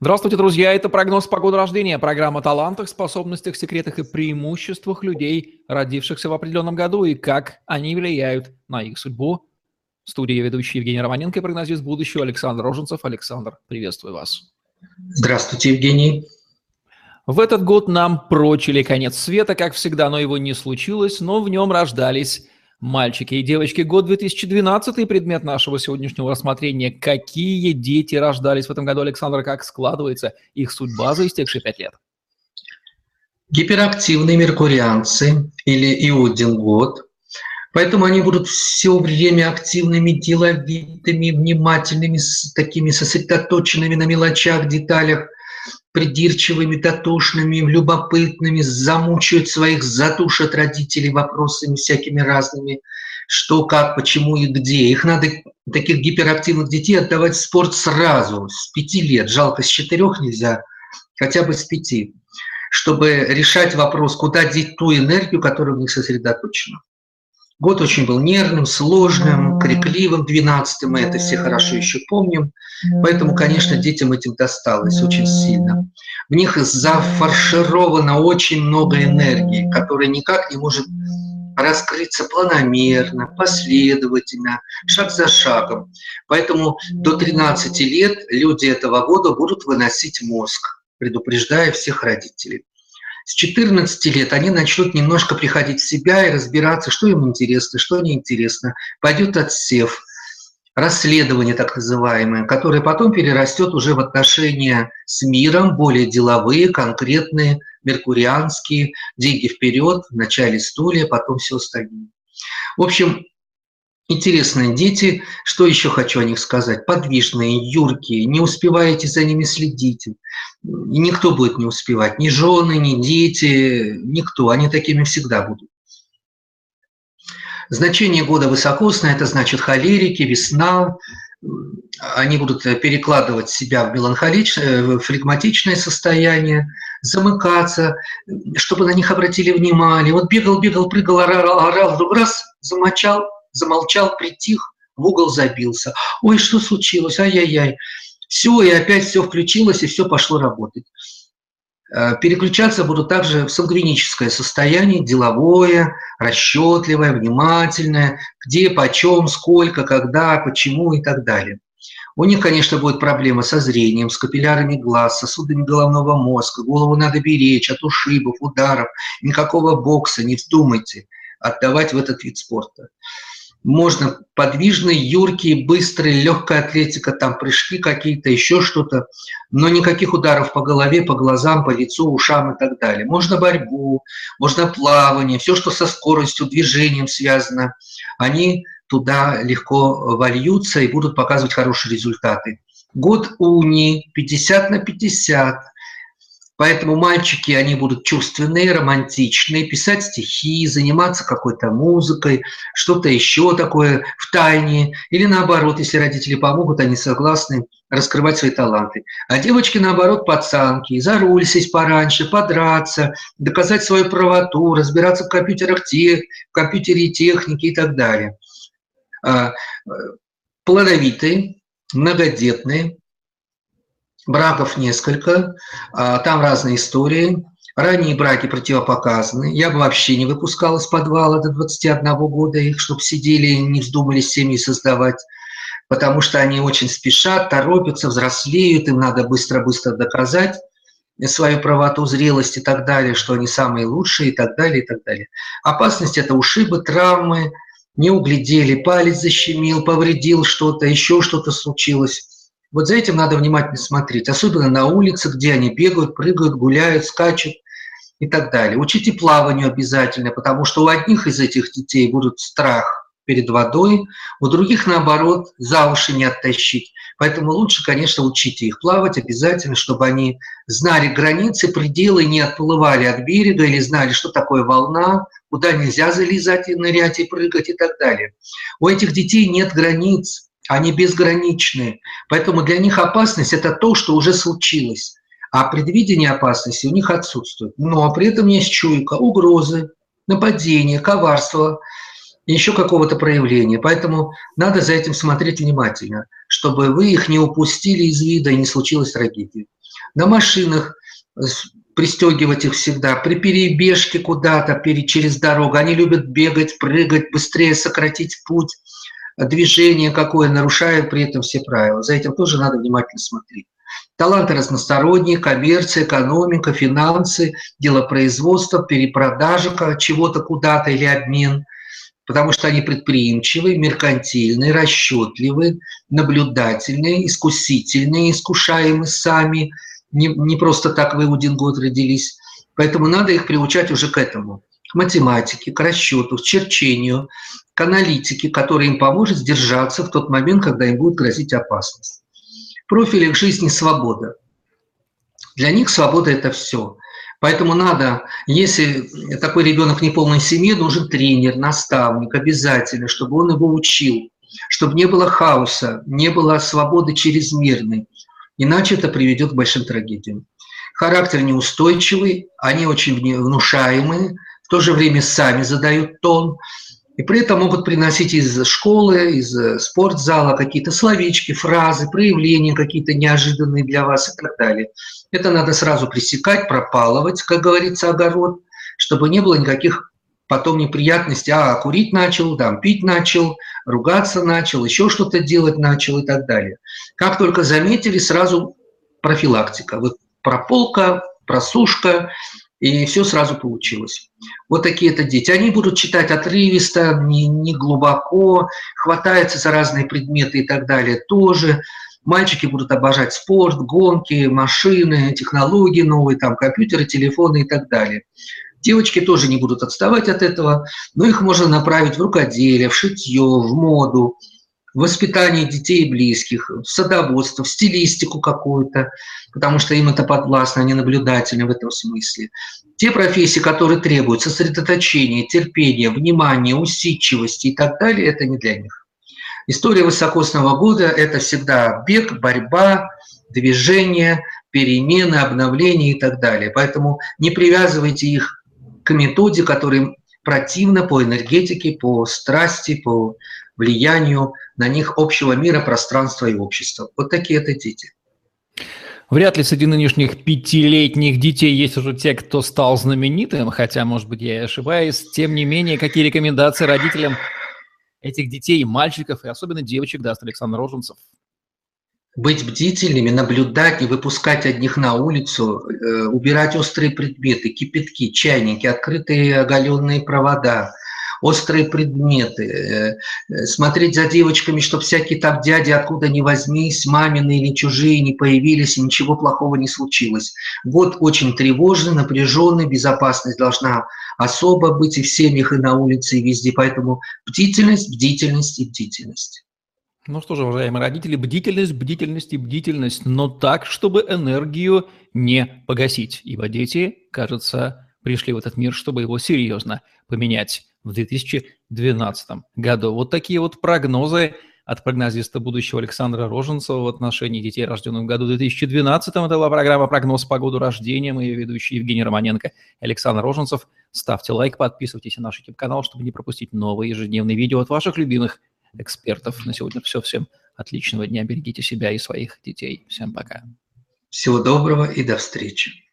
Здравствуйте, друзья! Это прогноз погоды рождения. Программа о талантах, способностях, секретах и преимуществах людей, родившихся в определенном году, и как они влияют на их судьбу. В студии ведущий Евгений Романенко и прогнозист будущего Александр Роженцев. Александр, приветствую вас. Здравствуйте, Евгений. В этот год нам прочили конец света, как всегда, но его не случилось, но в нем рождались Мальчики и девочки, год 2012 предмет нашего сегодняшнего рассмотрения. Какие дети рождались в этом году, Александр, как складывается их судьба за истекшие пять лет? Гиперактивные меркурианцы или Иудин год. Поэтому они будут все время активными, деловитыми, внимательными, такими сосредоточенными на мелочах, деталях придирчивыми, дотошными, любопытными, замучают своих, затушат родителей вопросами всякими разными, что, как, почему и где. Их надо, таких гиперактивных детей, отдавать в спорт сразу, с пяти лет. Жалко, с четырех нельзя, хотя бы с пяти, чтобы решать вопрос, куда деть ту энергию, которая в них сосредоточена. Год очень был нервным, сложным, крикливым, 12 мы это все хорошо еще помним. Поэтому, конечно, детям этим досталось очень сильно. В них зафаршировано очень много энергии, которая никак не может раскрыться планомерно, последовательно, шаг за шагом. Поэтому до 13 лет люди этого года будут выносить мозг, предупреждая всех родителей. С 14 лет они начнут немножко приходить в себя и разбираться, что им интересно, что неинтересно. Пойдет отсев, расследование так называемое, которое потом перерастет уже в отношения с миром, более деловые, конкретные, меркурианские, деньги вперед, вначале стулья, потом все остальное. В общем, Интересные дети, что еще хочу о них сказать? Подвижные, юркие, не успеваете за ними следить. И никто будет не успевать, ни жены, ни дети, никто. Они такими всегда будут. Значение года высокосное, это значит холерики, весна. Они будут перекладывать себя в меланхоличное, флегматичное состояние, замыкаться, чтобы на них обратили внимание. Вот бегал, бегал, прыгал, орал, орал, вдруг раз, замочал, замолчал, притих, в угол забился. Ой, что случилось? Ай-яй-яй. Все, и опять все включилось, и все пошло работать. Э, переключаться будут также в сангвиническое состояние, деловое, расчетливое, внимательное, где, почем, сколько, когда, почему и так далее. У них, конечно, будет проблема со зрением, с капиллярами глаз, сосудами головного мозга. Голову надо беречь от ушибов, ударов. Никакого бокса, не вздумайте отдавать в этот вид спорта можно подвижный, юркий, быстрый, легкая атлетика, там прыжки какие-то, еще что-то, но никаких ударов по голове, по глазам, по лицу, ушам и так далее. Можно борьбу, можно плавание, все, что со скоростью, движением связано, они туда легко вольются и будут показывать хорошие результаты. Год уни, 50 на 50, Поэтому мальчики, они будут чувственные, романтичные, писать стихи, заниматься какой-то музыкой, что-то еще такое в тайне. Или наоборот, если родители помогут, они согласны раскрывать свои таланты. А девочки, наоборот, пацанки, за руль сесть пораньше, подраться, доказать свою правоту, разбираться в компьютерах, тех, в компьютере техники и так далее. А, э, плодовитые, многодетные, браков несколько, а, там разные истории. Ранние браки противопоказаны. Я бы вообще не выпускал из подвала до 21 года их, чтобы сидели и не вздумали семьи создавать, потому что они очень спешат, торопятся, взрослеют, им надо быстро-быстро доказать свою правоту, зрелость и так далее, что они самые лучшие и так далее, и так далее. Опасность – это ушибы, травмы, не углядели, палец защемил, повредил что-то, еще что-то случилось. Вот за этим надо внимательно смотреть, особенно на улице, где они бегают, прыгают, гуляют, скачут и так далее. Учите плаванию обязательно, потому что у одних из этих детей будут страх перед водой, у других, наоборот, за уши не оттащить. Поэтому лучше, конечно, учите их плавать обязательно, чтобы они знали границы, пределы, не отплывали от берега или знали, что такое волна, куда нельзя залезать и нырять и прыгать и так далее. У этих детей нет границ, они безграничны. Поэтому для них опасность – это то, что уже случилось. А предвидение опасности у них отсутствует. Но при этом есть чуйка, угрозы, нападения, коварство, еще какого-то проявления. Поэтому надо за этим смотреть внимательно, чтобы вы их не упустили из вида и не случилось трагедии. на машинах пристегивать их всегда, при перебежке куда-то через дорогу. Они любят бегать, прыгать, быстрее сократить путь, движение какое, нарушая при этом все правила. За этим тоже надо внимательно смотреть. Таланты разносторонние, коммерция, экономика, финансы, дело производства, перепродажа чего-то куда-то или обмен, потому что они предприимчивые, меркантильные, расчетливые, наблюдательные, искусительные, искушаемые сами – не, не просто так в один год родились. Поэтому надо их приучать уже к этому. Математике, к расчету, к черчению, к аналитике, которая им поможет сдержаться в тот момент, когда им будет грозить опасность. Профиль их жизни – свобода. Для них свобода – это все. Поэтому надо, если такой ребенок в неполной семье, нужен тренер, наставник обязательно, чтобы он его учил, чтобы не было хаоса, не было свободы чрезмерной, Иначе это приведет к большим трагедиям. Характер неустойчивый, они очень внушаемые, то же время сами задают тон, и при этом могут приносить из школы, из спортзала какие-то словечки, фразы, проявления какие-то неожиданные для вас и так далее. Это надо сразу пресекать, пропалывать, как говорится, огород, чтобы не было никаких потом неприятности, а курить начал, там, пить начал, ругаться начал, еще что-то делать начал и так далее. Как только заметили, сразу профилактика. Вот прополка, просушка, и все сразу получилось. Вот такие это дети. Они будут читать отрывисто, не, не глубоко, хватаются за разные предметы и так далее тоже. Мальчики будут обожать спорт, гонки, машины, технологии новые, там, компьютеры, телефоны и так далее. Девочки тоже не будут отставать от этого, но их можно направить в рукоделие, в шитье, в моду, воспитание детей и близких, в садоводство, в стилистику какую-то, потому что им это подвластно, они наблюдательны в этом смысле. Те профессии, которые требуют сосредоточения, терпения, внимания, усидчивости и так далее, это не для них. История высокосного года – это всегда бег, борьба, движение, перемены, обновления и так далее. Поэтому не привязывайте их к методе, которая противна по энергетике, по страсти, по влиянию на них общего мира, пространства и общества. Вот такие это дети. Вряд ли среди нынешних пятилетних детей есть уже те, кто стал знаменитым, хотя, может быть, я и ошибаюсь. Тем не менее, какие рекомендации родителям этих детей, мальчиков и особенно девочек даст Александр Роженцев? быть бдительными, наблюдать, не выпускать одних на улицу, э, убирать острые предметы, кипятки, чайники, открытые оголенные провода, острые предметы, э, э, смотреть за девочками, чтобы всякие там дяди откуда ни возьмись, мамины или чужие не появились, и ничего плохого не случилось. Вот очень тревожный, напряженный, безопасность должна особо быть и в семьях, и на улице, и везде. Поэтому бдительность, бдительность и бдительность. Ну что же, уважаемые родители, бдительность, бдительность и бдительность, но так, чтобы энергию не погасить. Ибо дети, кажется, пришли в этот мир, чтобы его серьезно поменять в 2012 году. Вот такие вот прогнозы от прогнозиста будущего Александра Роженцева в отношении детей, рожденных в году 2012. Это была программа «Прогноз по году рождения». Мы ее ведущие Евгений Романенко Александр Роженцев. Ставьте лайк, подписывайтесь на наш YouTube-канал, чтобы не пропустить новые ежедневные видео от ваших любимых экспертов. На сегодня все. Всем отличного дня. Берегите себя и своих детей. Всем пока. Всего доброго и до встречи.